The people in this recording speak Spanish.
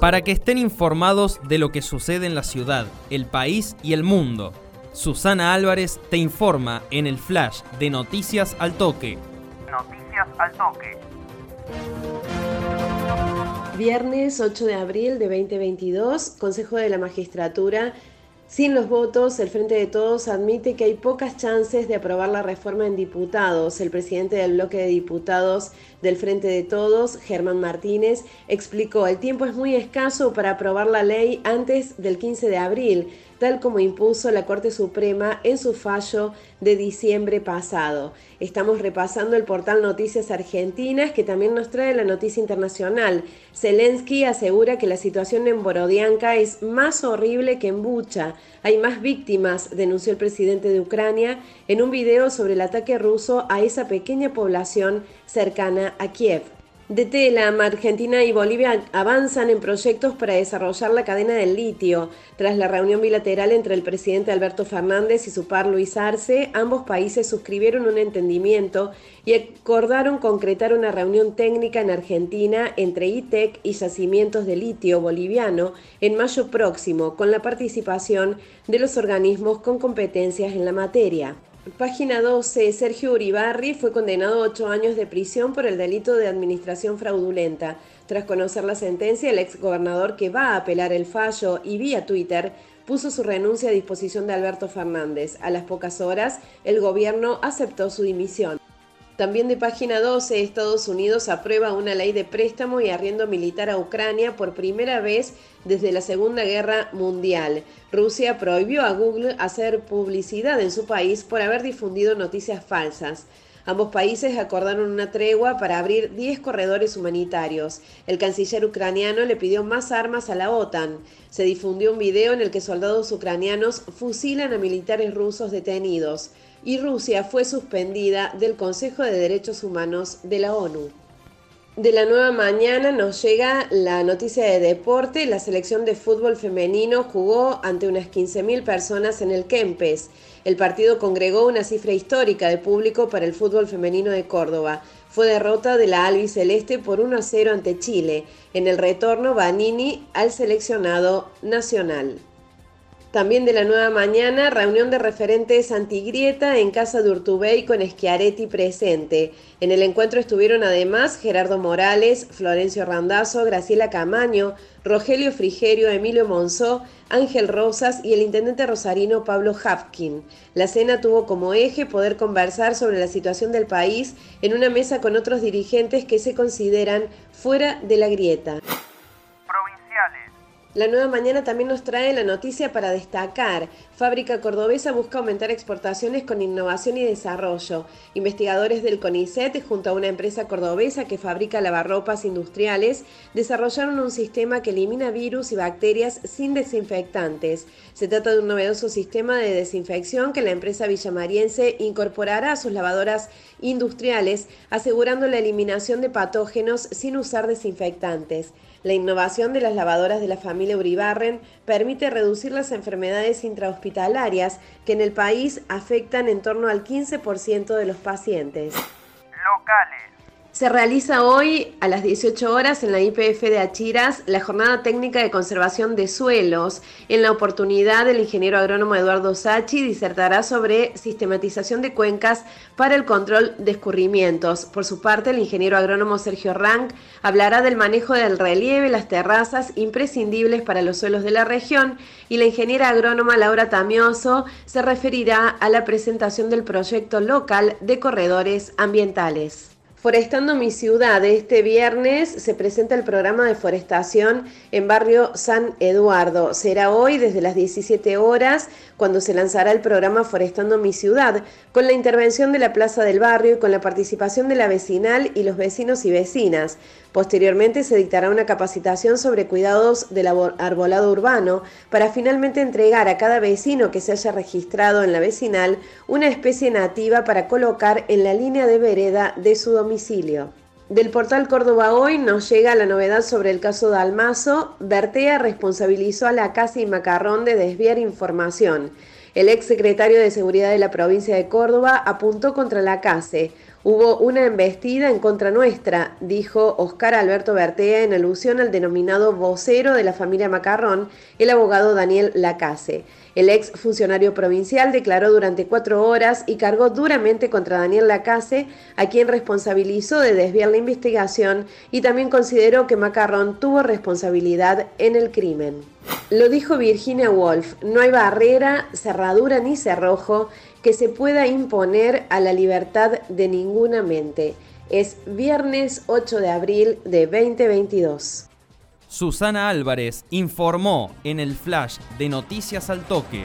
para que estén informados de lo que sucede en la ciudad, el país y el mundo. Susana Álvarez te informa en el flash de Noticias al Toque. Noticias al Toque. Viernes 8 de abril de 2022, Consejo de la Magistratura sin los votos, el Frente de Todos admite que hay pocas chances de aprobar la reforma en diputados. El presidente del bloque de diputados del Frente de Todos, Germán Martínez, explicó, el tiempo es muy escaso para aprobar la ley antes del 15 de abril tal como impuso la Corte Suprema en su fallo de diciembre pasado. Estamos repasando el portal Noticias Argentinas que también nos trae la noticia internacional. Zelensky asegura que la situación en Borodianka es más horrible que en Bucha. Hay más víctimas, denunció el presidente de Ucrania en un video sobre el ataque ruso a esa pequeña población cercana a Kiev. De Telam, Argentina y Bolivia avanzan en proyectos para desarrollar la cadena del litio. Tras la reunión bilateral entre el presidente Alberto Fernández y su par Luis Arce, ambos países suscribieron un entendimiento y acordaron concretar una reunión técnica en Argentina entre ITEC y Yacimientos de Litio Boliviano en mayo próximo, con la participación de los organismos con competencias en la materia. Página 12. Sergio Uribarri fue condenado a ocho años de prisión por el delito de administración fraudulenta. Tras conocer la sentencia, el ex gobernador que va a apelar el fallo y vía Twitter puso su renuncia a disposición de Alberto Fernández. A las pocas horas, el gobierno aceptó su dimisión. También de página 12, Estados Unidos aprueba una ley de préstamo y arriendo militar a Ucrania por primera vez desde la Segunda Guerra Mundial. Rusia prohibió a Google hacer publicidad en su país por haber difundido noticias falsas. Ambos países acordaron una tregua para abrir 10 corredores humanitarios. El canciller ucraniano le pidió más armas a la OTAN. Se difundió un video en el que soldados ucranianos fusilan a militares rusos detenidos y Rusia fue suspendida del Consejo de Derechos Humanos de la ONU. De la nueva mañana nos llega la noticia de deporte. La selección de fútbol femenino jugó ante unas 15.000 personas en el Kempes. El partido congregó una cifra histórica de público para el fútbol femenino de Córdoba. Fue derrota de la Celeste por 1 a 0 ante Chile. En el retorno, Vanini al seleccionado nacional. También de la nueva mañana, reunión de referentes antigrieta en casa de Urtubey con Schiaretti presente. En el encuentro estuvieron además Gerardo Morales, Florencio Randazo, Graciela Camaño, Rogelio Frigerio, Emilio Monzó, Ángel Rosas y el intendente rosarino Pablo Hafkin. La cena tuvo como eje poder conversar sobre la situación del país en una mesa con otros dirigentes que se consideran fuera de la grieta. La nueva mañana también nos trae la noticia para destacar. Fábrica Cordobesa busca aumentar exportaciones con innovación y desarrollo. Investigadores del CONICET, junto a una empresa cordobesa que fabrica lavarropas industriales, desarrollaron un sistema que elimina virus y bacterias sin desinfectantes. Se trata de un novedoso sistema de desinfección que la empresa villamariense incorporará a sus lavadoras industriales, asegurando la eliminación de patógenos sin usar desinfectantes. La innovación de las lavadoras de la familia Uribarren permite reducir las enfermedades intrahospitalarias que en el país afectan en torno al 15% de los pacientes. Se realiza hoy a las 18 horas en la IPF de Achiras la jornada técnica de conservación de suelos. En la oportunidad, el ingeniero agrónomo Eduardo Sachi disertará sobre sistematización de cuencas para el control de escurrimientos. Por su parte, el ingeniero agrónomo Sergio Rank hablará del manejo del relieve, las terrazas imprescindibles para los suelos de la región y la ingeniera agrónoma Laura Tamioso se referirá a la presentación del proyecto local de corredores ambientales. Forestando mi ciudad, este viernes se presenta el programa de forestación en barrio San Eduardo. Será hoy desde las 17 horas cuando se lanzará el programa Forestando mi ciudad, con la intervención de la Plaza del Barrio y con la participación de la vecinal y los vecinos y vecinas. Posteriormente se dictará una capacitación sobre cuidados del arbolado urbano para finalmente entregar a cada vecino que se haya registrado en la vecinal una especie nativa para colocar en la línea de vereda de su domicilio. Del portal Córdoba Hoy nos llega la novedad sobre el caso de Almazo. Bertea responsabilizó a la Casa y Macarrón de desviar información. El ex secretario de Seguridad de la provincia de Córdoba apuntó contra la CASE, Hubo una embestida en contra nuestra, dijo Oscar Alberto Bertea en alusión al denominado vocero de la familia Macarrón, el abogado Daniel Lacase. El ex funcionario provincial declaró durante cuatro horas y cargó duramente contra Daniel Lacase, a quien responsabilizó de desviar la investigación y también consideró que Macarrón tuvo responsabilidad en el crimen. Lo dijo Virginia Woolf, no hay barrera, cerradura ni cerrojo que se pueda imponer a la libertad de ninguna mente. Es viernes 8 de abril de 2022. Susana Álvarez informó en el flash de Noticias al Toque.